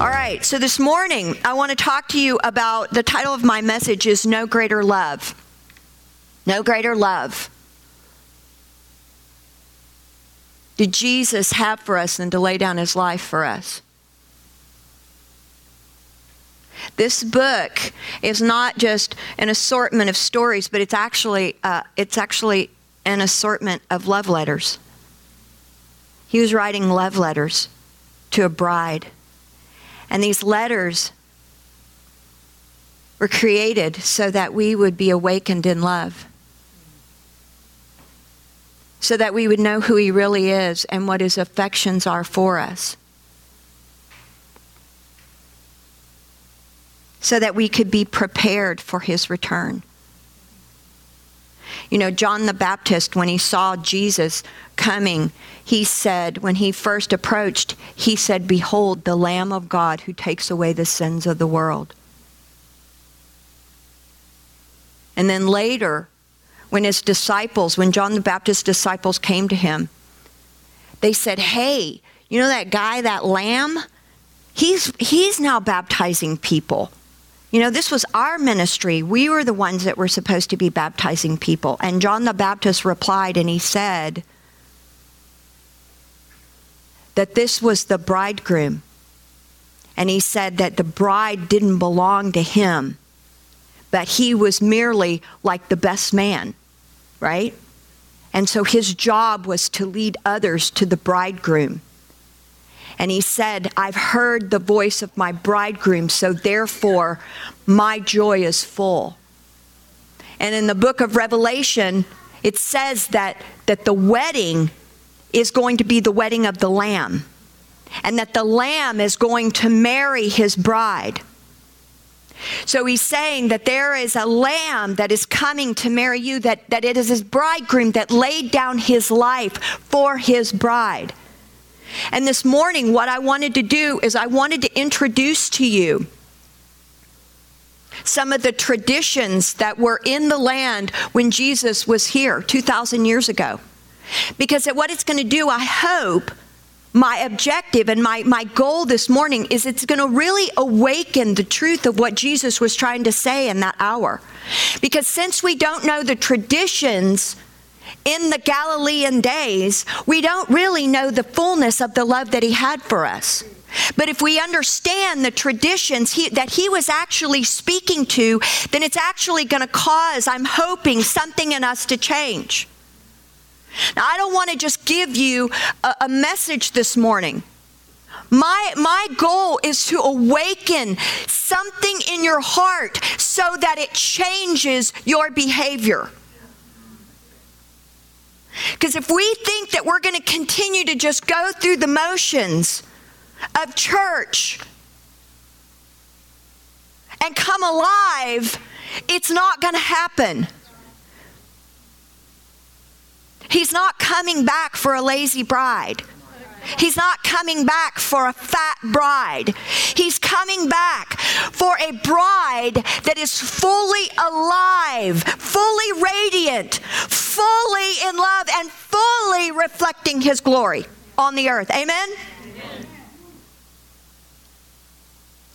All right, so this morning I want to talk to you about the title of my message is No Greater Love. No greater love did Jesus have for us than to lay down his life for us. This book is not just an assortment of stories, but it's actually, uh, it's actually an assortment of love letters. He was writing love letters to a bride. And these letters were created so that we would be awakened in love so that we would know who He really is and what His affections are for us. So that we could be prepared for His return. You know, John the Baptist, when he saw Jesus coming, he said, when he first approached, he said, Behold, the Lamb of God who takes away the sins of the world. And then later, when his disciples, when John the Baptist's disciples came to him, they said, Hey, you know that guy, that lamb? He's, he's now baptizing people. You know, this was our ministry. We were the ones that were supposed to be baptizing people. And John the Baptist replied and he said that this was the bridegroom. And he said that the bride didn't belong to him, that he was merely like the best man right? And so his job was to lead others to the bridegroom. And he said, I've heard the voice of my bridegroom, so therefore my joy is full. And in the book of Revelation, it says that, that the wedding is going to be the wedding of the Lamb, and that the Lamb is going to marry his bride. So he's saying that there is a lamb that is coming to marry you, that, that it is his bridegroom that laid down his life for his bride. And this morning, what I wanted to do is I wanted to introduce to you some of the traditions that were in the land when Jesus was here 2,000 years ago. Because what it's going to do, I hope, my objective and my, my goal this morning is it's going to really awaken the truth of what Jesus was trying to say in that hour. Because since we don't know the traditions in the Galilean days, we don't really know the fullness of the love that he had for us. But if we understand the traditions he, that he was actually speaking to, then it's actually going to cause, I'm hoping, something in us to change. Now, I don't want to just give you a, a message this morning. My, my goal is to awaken something in your heart so that it changes your behavior. Because if we think that we're going to continue to just go through the motions of church and come alive, it's not going to happen. He's not coming back for a lazy bride. He's not coming back for a fat bride. He's coming back for a bride that is fully alive, fully radiant, fully in love, and fully reflecting His glory on the earth. Amen? Amen?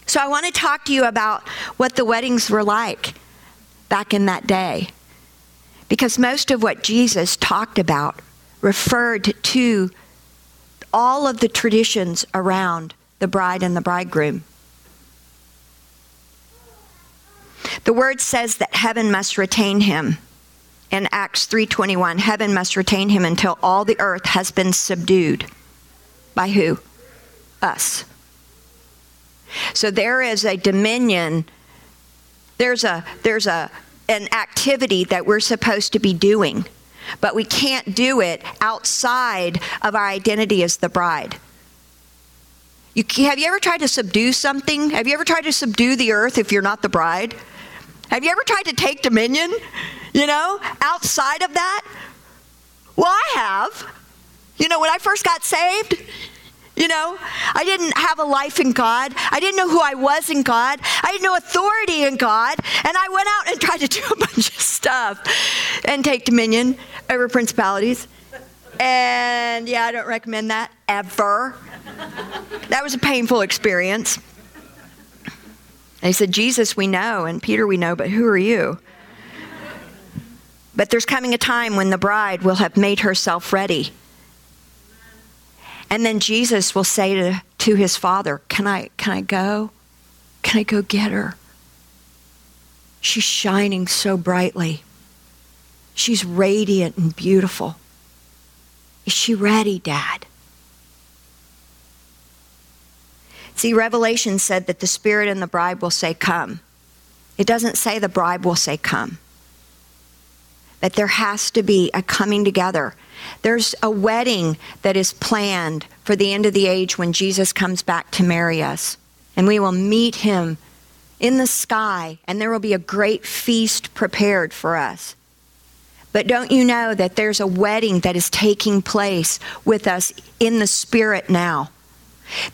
So, I want to talk to you about what the weddings were like back in that day. Because most of what Jesus talked about referred to all of the traditions around the bride and the bridegroom. The word says that heaven must retain him. In Acts 3:21, heaven must retain him until all the earth has been subdued. By who? Us. So there is a dominion there's a there's a an activity that we're supposed to be doing, but we can't do it outside of our identity as the bride. You, have you ever tried to subdue something? Have you ever tried to subdue the earth if you're not the bride? Have you ever tried to take dominion, you know, outside of that? Well, I have. You know, when I first got saved, you know, I didn't have a life in God. I didn't know who I was in God. I had no authority in God. And I went out and tried to do a bunch of stuff and take dominion over principalities. And yeah, I don't recommend that ever. That was a painful experience. They said, Jesus, we know, and Peter, we know, but who are you? But there's coming a time when the bride will have made herself ready. And then Jesus will say to, to his father, Can I can I go? Can I go get her? She's shining so brightly. She's radiant and beautiful. Is she ready, Dad? See, Revelation said that the Spirit and the bride will say, Come. It doesn't say the bride will say, Come. That there has to be a coming together. There's a wedding that is planned for the end of the age when Jesus comes back to marry us. And we will meet him in the sky, and there will be a great feast prepared for us. But don't you know that there's a wedding that is taking place with us in the spirit now?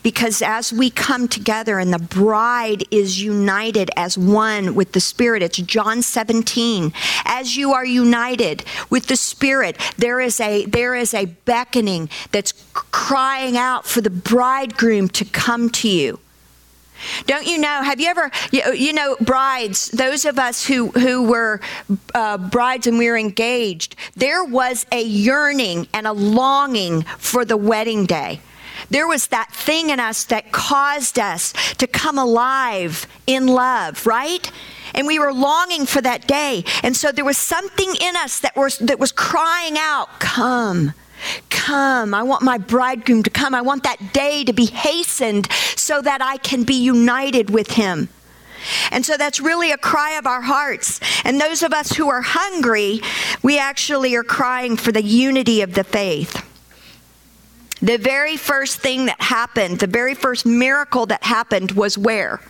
Because as we come together and the bride is united as one with the Spirit, it's John 17. As you are united with the Spirit, there is a, there is a beckoning that's crying out for the bridegroom to come to you. Don't you know? Have you ever, you, you know, brides, those of us who, who were uh, brides and we were engaged, there was a yearning and a longing for the wedding day. There was that thing in us that caused us to come alive in love, right? And we were longing for that day. And so there was something in us that was, that was crying out, Come, come. I want my bridegroom to come. I want that day to be hastened so that I can be united with him. And so that's really a cry of our hearts. And those of us who are hungry, we actually are crying for the unity of the faith. The very first thing that happened, the very first miracle that happened was where?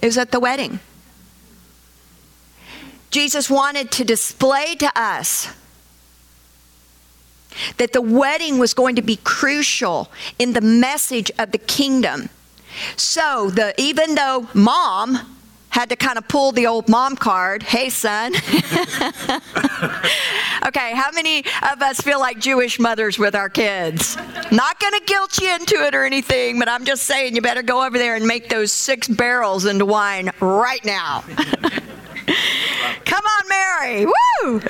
It was at the wedding. Jesus wanted to display to us that the wedding was going to be crucial in the message of the kingdom. So, the, even though mom had to kind of pull the old mom card. Hey, son. okay, how many of us feel like Jewish mothers with our kids? Not going to guilt you into it or anything, but I'm just saying you better go over there and make those six barrels into wine right now. Come on, Mary. Woo!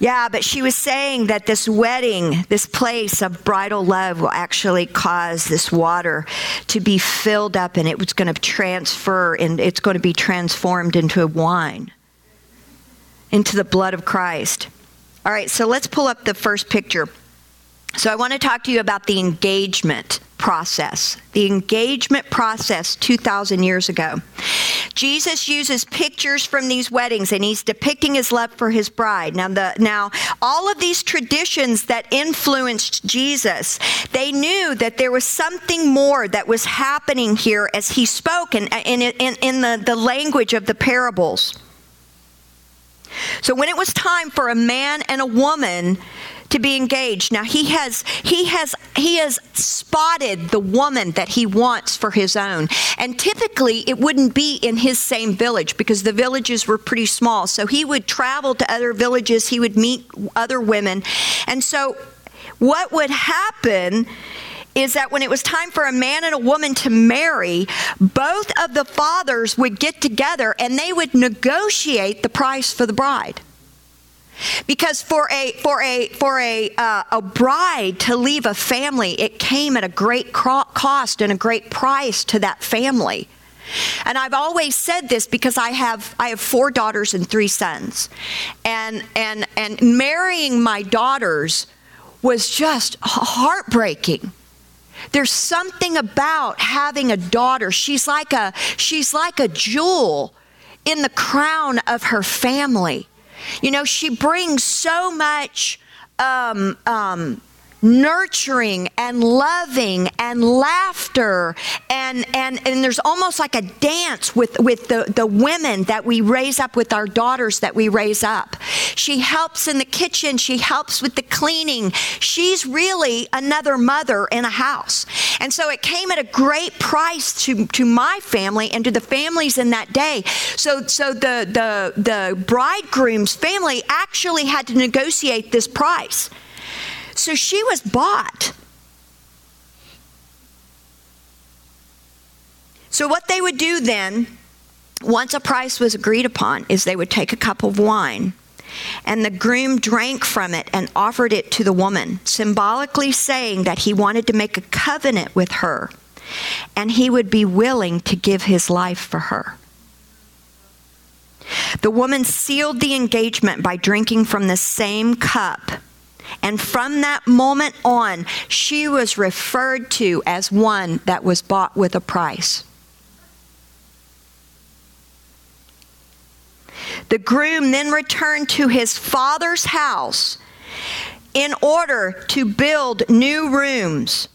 Yeah, but she was saying that this wedding, this place of bridal love, will actually cause this water to be filled up and it was going to transfer and it's going to be transformed into a wine, into the blood of Christ. All right, so let's pull up the first picture. So I want to talk to you about the engagement process, the engagement process 2,000 years ago. Jesus uses pictures from these weddings and he's depicting his love for his bride. Now, the, now all of these traditions that influenced Jesus, they knew that there was something more that was happening here as he spoke in, in, in, in the, the language of the parables. So when it was time for a man and a woman to be engaged. Now he has he has he has spotted the woman that he wants for his own. And typically it wouldn't be in his same village because the villages were pretty small. So he would travel to other villages, he would meet other women. And so what would happen is that when it was time for a man and a woman to marry, both of the fathers would get together and they would negotiate the price for the bride. Because for a for a for a uh, a bride to leave a family, it came at a great cost and a great price to that family. And I've always said this because I have I have four daughters and three sons. And and and marrying my daughters was just heartbreaking. There's something about having a daughter. She's like a she's like a jewel in the crown of her family. You know, she brings so much um, um, nurturing and loving and laughter and and and there's almost like a dance with with the the women that we raise up with our daughters that we raise up. She helps in the kitchen. She helps with the cleaning. She's really another mother in a house and so it came at a great price to to my family and to the families in that day. So so the the the bridegroom's family actually had to negotiate this price. So she was bought. So, what they would do then, once a price was agreed upon, is they would take a cup of wine and the groom drank from it and offered it to the woman, symbolically saying that he wanted to make a covenant with her and he would be willing to give his life for her. The woman sealed the engagement by drinking from the same cup. And from that moment on, she was referred to as one that was bought with a price. The groom then returned to his father's house in order to build new rooms,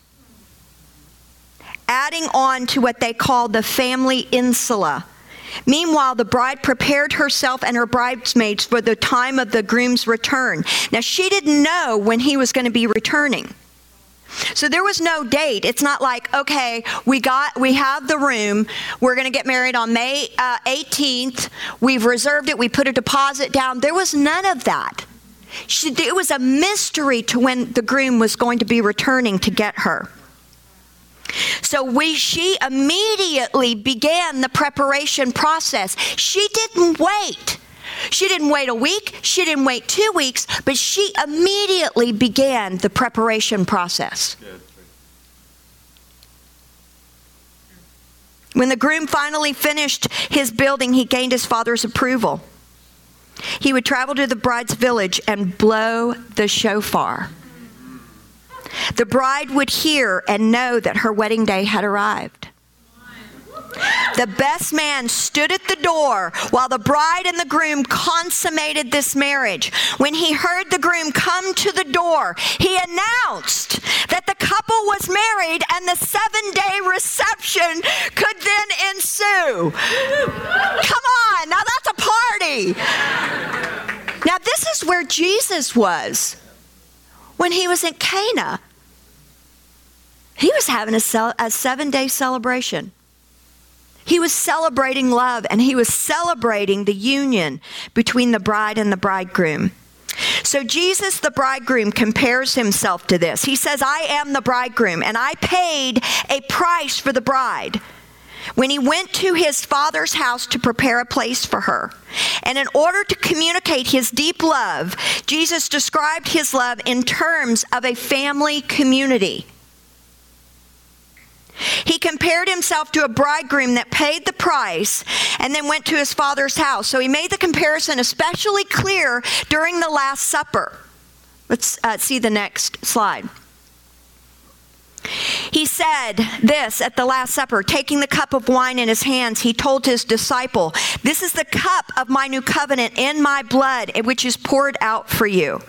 adding on to what they called the family insula. Meanwhile, the bride prepared herself and her bridesmaids for the time of the groom's return. Now, she didn't know when he was going to be returning. So there was no date. It's not like, okay, we got, we have the room. We're going to get married on May uh, 18th. We've reserved it. We put a deposit down. There was none of that. She, it was a mystery to when the groom was going to be returning to get her. So we, she immediately began the preparation process. She didn't wait. She didn't wait a week, she didn't wait two weeks, but she immediately began the preparation process. When the groom finally finished his building, he gained his father's approval. He would travel to the bride's village and blow the shofar. The bride would hear and know that her wedding day had arrived. The best man stood at the door while the bride and the groom consummated this marriage. When he heard the groom come to the door, he announced that the couple was married and the seven day reception could then ensue. Come on, now that's a party. Now, this is where Jesus was when he was in Cana. He was having a, a seven day celebration. He was celebrating love and he was celebrating the union between the bride and the bridegroom. So Jesus, the bridegroom, compares himself to this. He says, I am the bridegroom, and I paid a price for the bride when he went to his father's house to prepare a place for her. And in order to communicate his deep love, Jesus described his love in terms of a family community. He compared himself to a bridegroom that paid the price and then went to his father's house. So he made the comparison especially clear during the Last Supper. Let's uh, see the next slide. He said this at the Last Supper, taking the cup of wine in his hands, he told his disciple, This is the cup of my new covenant in my blood, which is poured out for you.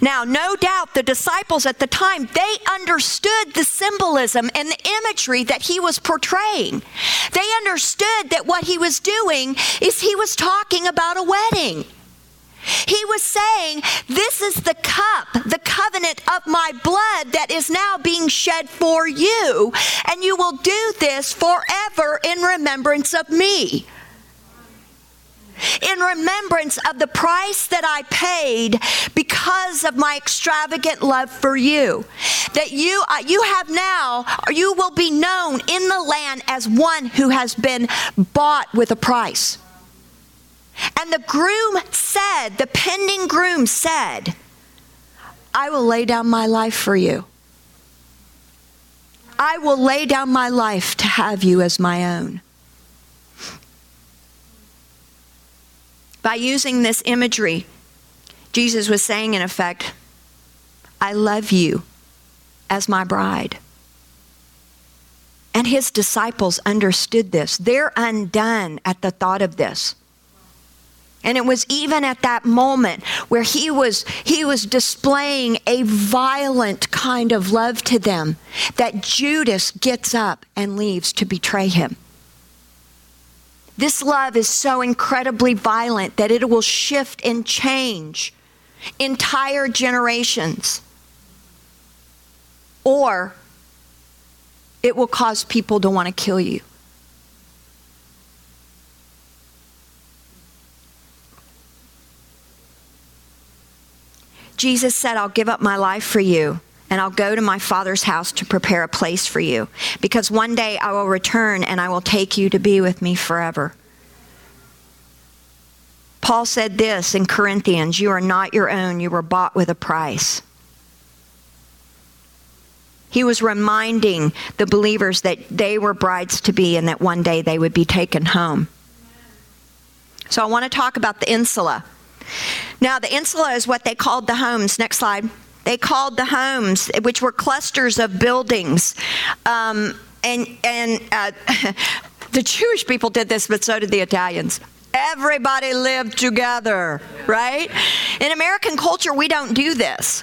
Now, no doubt the disciples at the time, they understood the symbolism and the imagery that he was portraying. They understood that what he was doing is he was talking about a wedding. He was saying, This is the cup, the covenant of my blood that is now being shed for you, and you will do this forever in remembrance of me in remembrance of the price that I paid because of my extravagant love for you. That you, uh, you have now, you will be known in the land as one who has been bought with a price. And the groom said, the pending groom said, I will lay down my life for you. I will lay down my life to have you as my own. By using this imagery, Jesus was saying, in effect, I love you as my bride. And his disciples understood this. They're undone at the thought of this. And it was even at that moment where he was he was displaying a violent kind of love to them that Judas gets up and leaves to betray him. This love is so incredibly violent that it will shift and change entire generations. Or it will cause people to want to kill you. Jesus said, I'll give up my life for you. And I'll go to my Father's house to prepare a place for you, because one day I will return and I will take you to be with me forever. Paul said this in Corinthians You are not your own, you were bought with a price. He was reminding the believers that they were brides to be and that one day they would be taken home. So I want to talk about the insula. Now, the insula is what they called the homes. Next slide. They called the homes, which were clusters of buildings. Um, and and uh, the Jewish people did this, but so did the Italians. Everybody lived together, right? In American culture, we don't do this.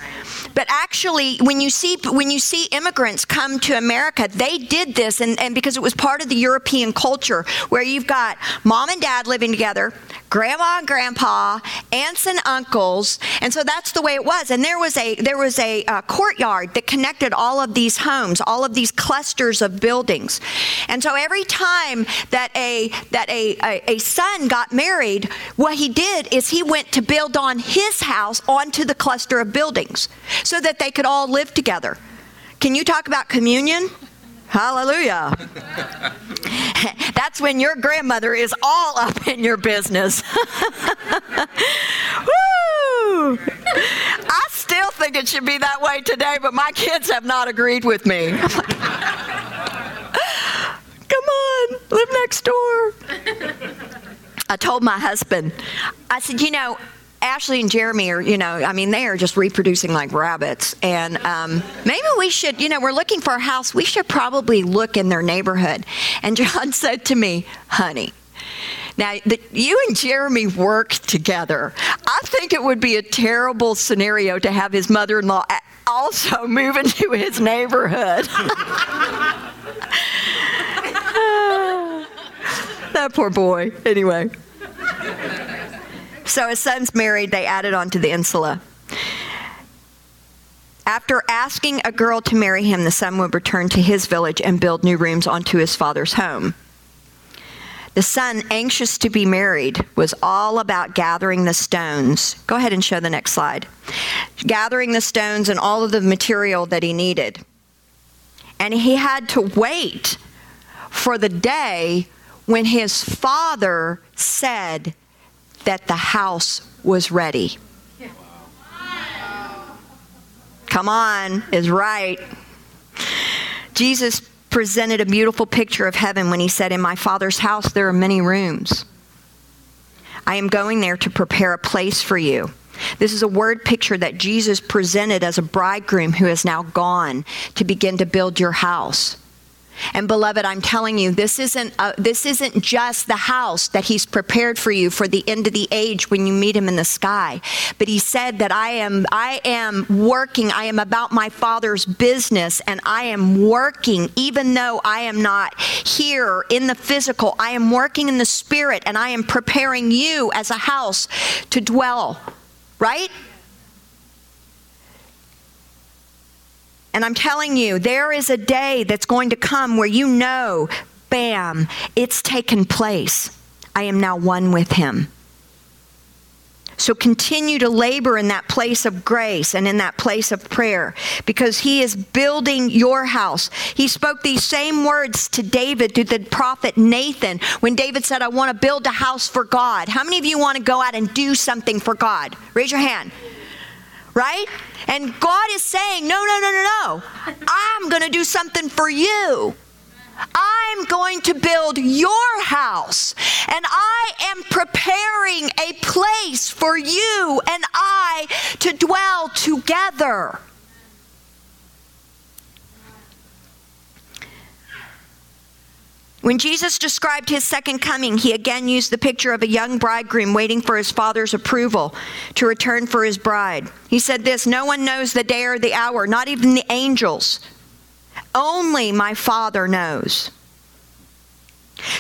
But actually, when you see when you see immigrants come to America, they did this, and, and because it was part of the European culture, where you've got mom and dad living together, grandma and grandpa, aunts and uncles, and so that's the way it was. And there was a there was a uh, courtyard that connected all of these homes, all of these clusters of buildings, and so every time that a that a, a, a son got married, what he did is he went to build on his house onto the cluster of buildings so that they could all live together. Can you talk about communion? Hallelujah. That's when your grandmother is all up in your business. Woo! I still think it should be that way today, but my kids have not agreed with me. Come on, live next door. I told my husband, I said, you know, Ashley and Jeremy are, you know, I mean, they are just reproducing like rabbits. And um, maybe we should, you know, we're looking for a house. We should probably look in their neighborhood. And John said to me, honey, now, the, you and Jeremy work together. I think it would be a terrible scenario to have his mother in law also move into his neighborhood. that poor boy. Anyway. So his son's married, they added on to the insula. After asking a girl to marry him, the son would return to his village and build new rooms onto his father's home. The son, anxious to be married, was all about gathering the stones. Go ahead and show the next slide. Gathering the stones and all of the material that he needed. And he had to wait for the day when his father said, that the house was ready. Come on, is right. Jesus presented a beautiful picture of heaven when he said, In my Father's house there are many rooms. I am going there to prepare a place for you. This is a word picture that Jesus presented as a bridegroom who is now gone to begin to build your house. And beloved, I'm telling you, this isn't uh, this isn't just the house that He's prepared for you for the end of the age when you meet Him in the sky. But He said that I am I am working. I am about my Father's business, and I am working, even though I am not here in the physical. I am working in the spirit, and I am preparing you as a house to dwell. Right? And I'm telling you, there is a day that's going to come where you know, bam, it's taken place. I am now one with him. So continue to labor in that place of grace and in that place of prayer because he is building your house. He spoke these same words to David through the prophet Nathan when David said, I want to build a house for God. How many of you want to go out and do something for God? Raise your hand right? And God is saying, no, no, no, no, no. I'm going to do something for you. I'm going to build your house, and I am preparing a place for you and I to dwell together. When Jesus described his second coming, he again used the picture of a young bridegroom waiting for his father's approval to return for his bride. He said this No one knows the day or the hour, not even the angels. Only my Father knows.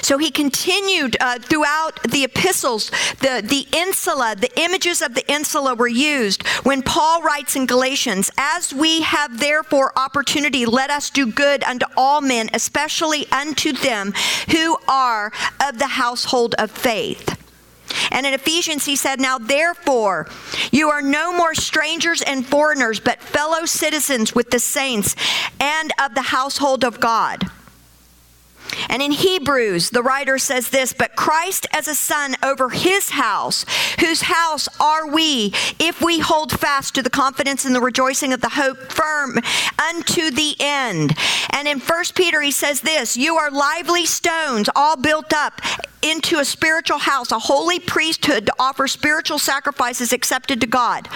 So he continued uh, throughout the epistles. The, the insula, the images of the insula were used when Paul writes in Galatians, As we have therefore opportunity, let us do good unto all men, especially unto them who are of the household of faith. And in Ephesians, he said, Now therefore, you are no more strangers and foreigners, but fellow citizens with the saints and of the household of God and in Hebrews, the writer says this But Christ as a son over his house, whose house are we, if we hold fast to the confidence and the rejoicing of the hope firm unto the end. And in First Peter, he says this You are lively stones, all built up into a spiritual house, a holy priesthood to offer spiritual sacrifices accepted to God.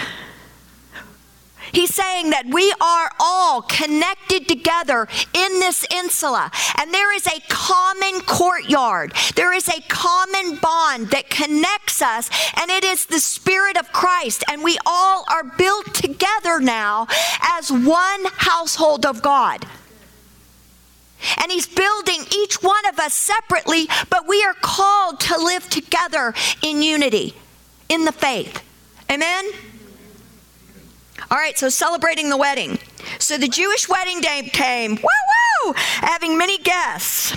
He's saying that we are all connected together in this insula, and there is a common courtyard. There is a common bond that connects us, and it is the Spirit of Christ. And we all are built together now as one household of God. And he's building each one of us separately, but we are called to live together in unity, in the faith. Amen? All right, so celebrating the wedding. So the Jewish wedding day came, woo woo, having many guests.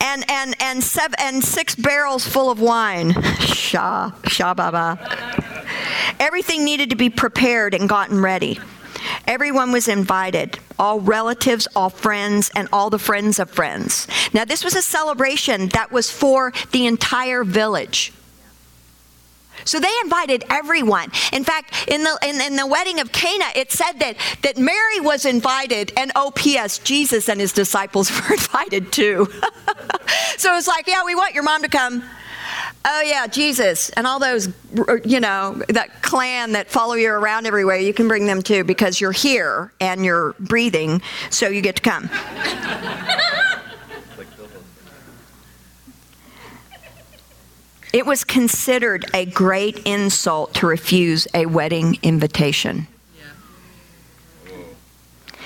And and and seven and six barrels full of wine. Sha, sha baba. Everything needed to be prepared and gotten ready. Everyone was invited, all relatives, all friends, and all the friends of friends. Now, this was a celebration that was for the entire village. So they invited everyone. In fact, in the in, in, the wedding of Cana, it said that that Mary was invited, and oh, P.S. Jesus and his disciples were invited too. so it's like, yeah, we want your mom to come. Oh yeah, Jesus and all those, you know, that clan that follow you around everywhere. You can bring them too because you're here and you're breathing, so you get to come. It was considered a great insult to refuse a wedding invitation.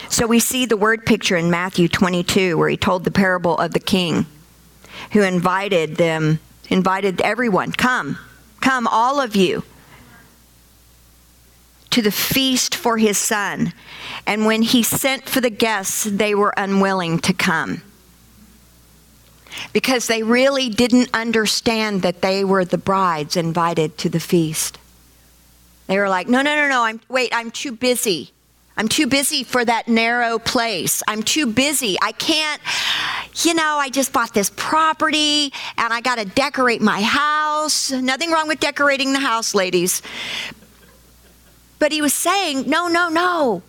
So we see the word picture in Matthew 22 where he told the parable of the king who invited them, invited everyone, come, come, all of you, to the feast for his son. And when he sent for the guests, they were unwilling to come because they really didn't understand that they were the brides invited to the feast. They were like, no, no, no, no, I'm, wait, I'm too busy. I'm too busy for that narrow place. I'm too busy. I can't, you know, I just bought this property and I got to decorate my house. Nothing wrong with decorating the house, ladies. But he was saying, no, no, no.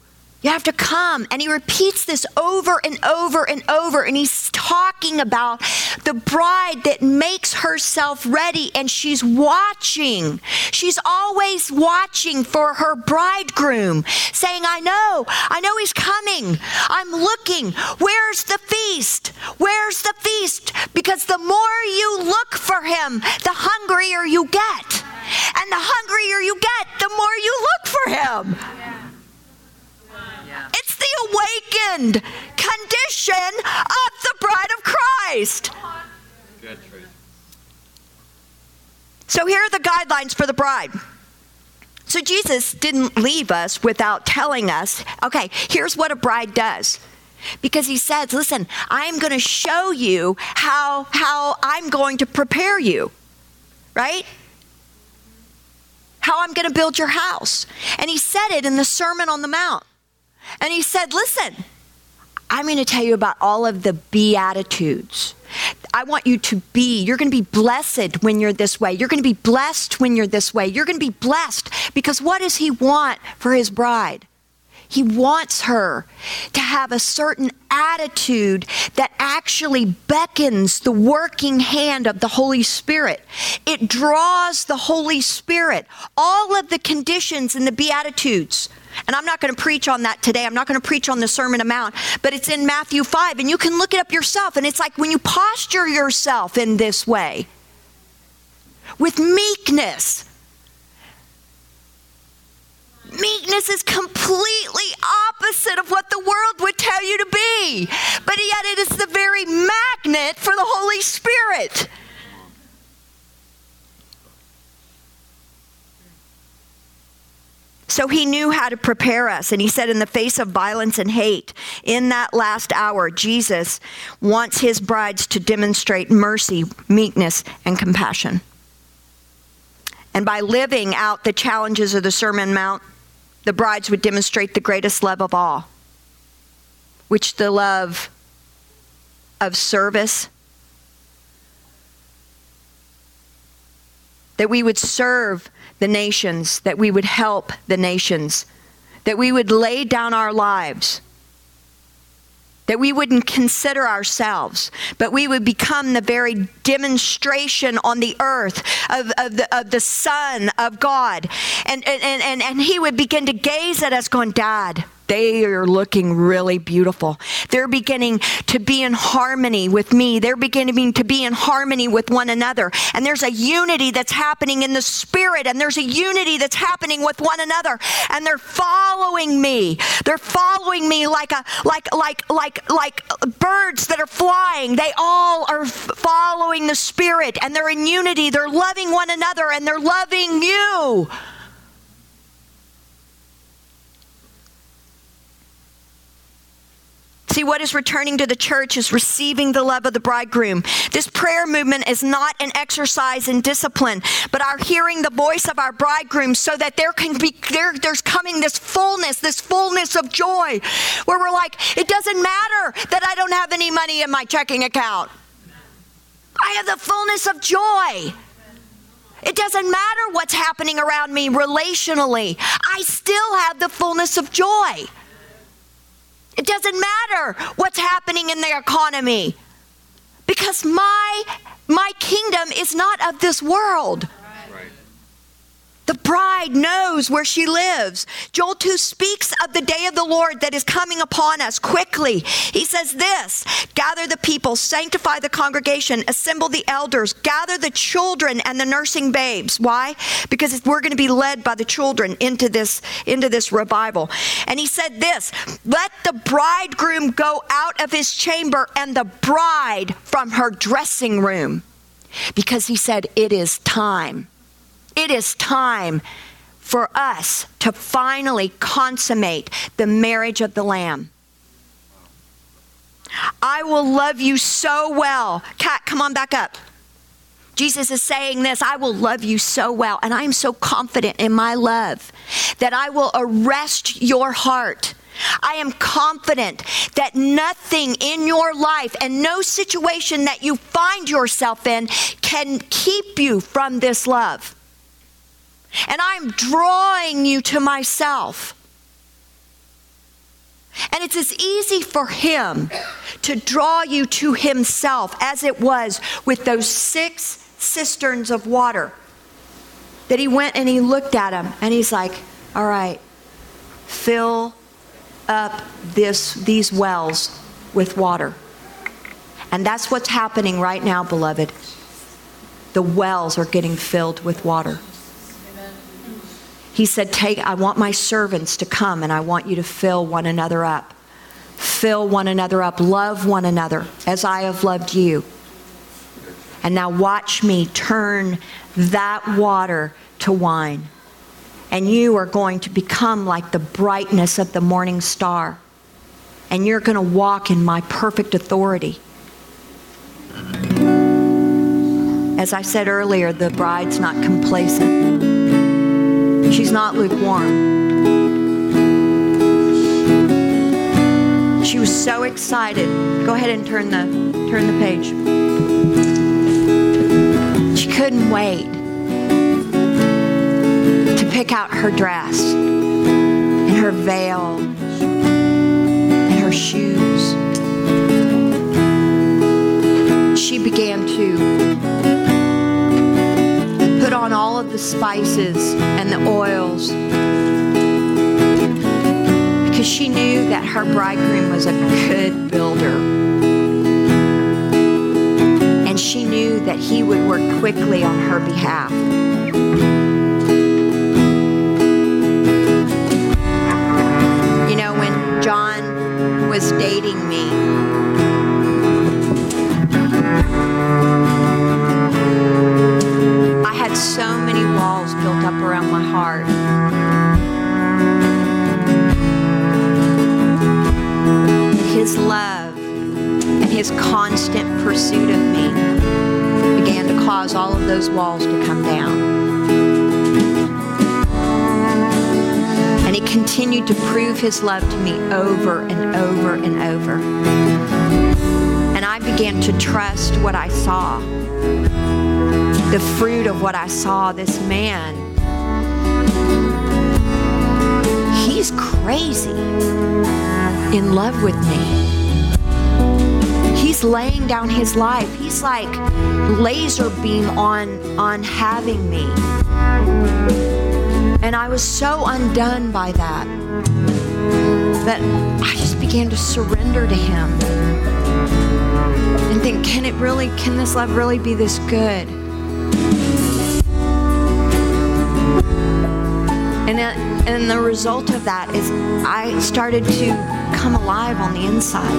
You have to come. And he repeats this over and over and over. And he's talking about the bride that makes herself ready and she's watching. She's always watching for her bridegroom, saying, I know, I know he's coming. I'm looking. Where's the feast? Where's the feast? Because the more you look for him, the hungrier you get. And the hungrier you get, the more you look for him. The awakened condition of the bride of Christ. So here are the guidelines for the bride. So Jesus didn't leave us without telling us, okay, here's what a bride does. Because he says, listen, I'm going to show you how, how I'm going to prepare you, right? How I'm going to build your house. And he said it in the Sermon on the Mount. And he said, Listen, I'm going to tell you about all of the Beatitudes. I want you to be, you're going to be blessed when you're this way. You're going to be blessed when you're this way. You're going to be blessed because what does he want for his bride? He wants her to have a certain attitude that actually beckons the working hand of the Holy Spirit. It draws the Holy Spirit. All of the conditions in the Beatitudes and I'm not going to preach on that today. I'm not going to preach on the Sermon on Mount, but it's in Matthew 5, and you can look it up yourself. And it's like when you posture yourself in this way with meekness. Meekness is completely opposite of what the world would tell you to be, but yet it is the very magnet for the Holy Spirit. So he knew how to prepare us. And he said, in the face of violence and hate, in that last hour, Jesus wants his brides to demonstrate mercy, meekness, and compassion. And by living out the challenges of the Sermon Mount, the brides would demonstrate the greatest love of all, which the love of service, that we would serve the nations, that we would help the nations, that we would lay down our lives, that we wouldn't consider ourselves, but we would become the very demonstration on the earth of, of, the, of the Son of God. And, and, and, and he would begin to gaze at us, going, Dad, they are looking really beautiful. They're beginning to be in harmony with me. They're beginning to be in harmony with one another. And there's a unity that's happening in the spirit, and there's a unity that's happening with one another. And they're following me. They're following me like a like like like like birds that are flying. They all are following the spirit, and they're in unity. They're loving one another, and they're loving you. See, what is returning to the church is receiving the love of the bridegroom. This prayer movement is not an exercise in discipline, but our hearing the voice of our bridegroom so that there can be, there, there's coming this fullness, this fullness of joy where we're like, it doesn't matter that I don't have any money in my checking account. I have the fullness of joy. It doesn't matter what's happening around me relationally. I still have the fullness of joy. It doesn't matter what's happening in the economy because my my kingdom is not of this world. The bride knows where she lives. Joel 2 speaks of the day of the Lord that is coming upon us quickly. He says this Gather the people, sanctify the congregation, assemble the elders, gather the children and the nursing babes. Why? Because we're going to be led by the children into this, into this revival. And he said this Let the bridegroom go out of his chamber and the bride from her dressing room. Because he said, It is time it is time for us to finally consummate the marriage of the Lamb. I will love you so well. Kat, come on back up. Jesus is saying this I will love you so well, and I am so confident in my love that I will arrest your heart. I am confident that nothing in your life and no situation that you find yourself in can keep you from this love. And I'm drawing you to myself. And it's as easy for him to draw you to himself as it was with those six cisterns of water that he went and he looked at them and he's like, All right, fill up this, these wells with water. And that's what's happening right now, beloved. The wells are getting filled with water. He said, Take, I want my servants to come and I want you to fill one another up. Fill one another up. Love one another as I have loved you. And now watch me turn that water to wine. And you are going to become like the brightness of the morning star. And you're going to walk in my perfect authority. As I said earlier, the bride's not complacent. She's not lukewarm. She was so excited. Go ahead and turn the turn the page. She couldn't wait to pick out her dress and her veil and her shoes. She began to put on all of the spices and the oils because she knew that her bridegroom was a good builder. And she knew that he would work quickly on her behalf. His love to me over and over and over. And I began to trust what I saw. The fruit of what I saw, this man. He's crazy in love with me. He's laying down his life. He's like laser beam on on having me. And I was so undone by that that I just began to surrender to him and think, can it really, can this love really be this good? And, it, and the result of that is I started to come alive on the inside.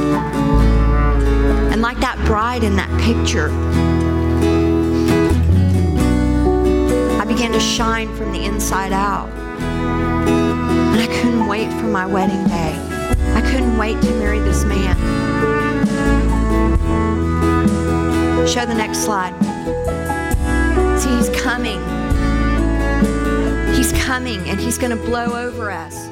And like that bride in that picture, I began to shine from the inside out. And I couldn't wait for my wedding day. Couldn't wait to marry this man. Show the next slide. See, he's coming. He's coming and he's going to blow over us.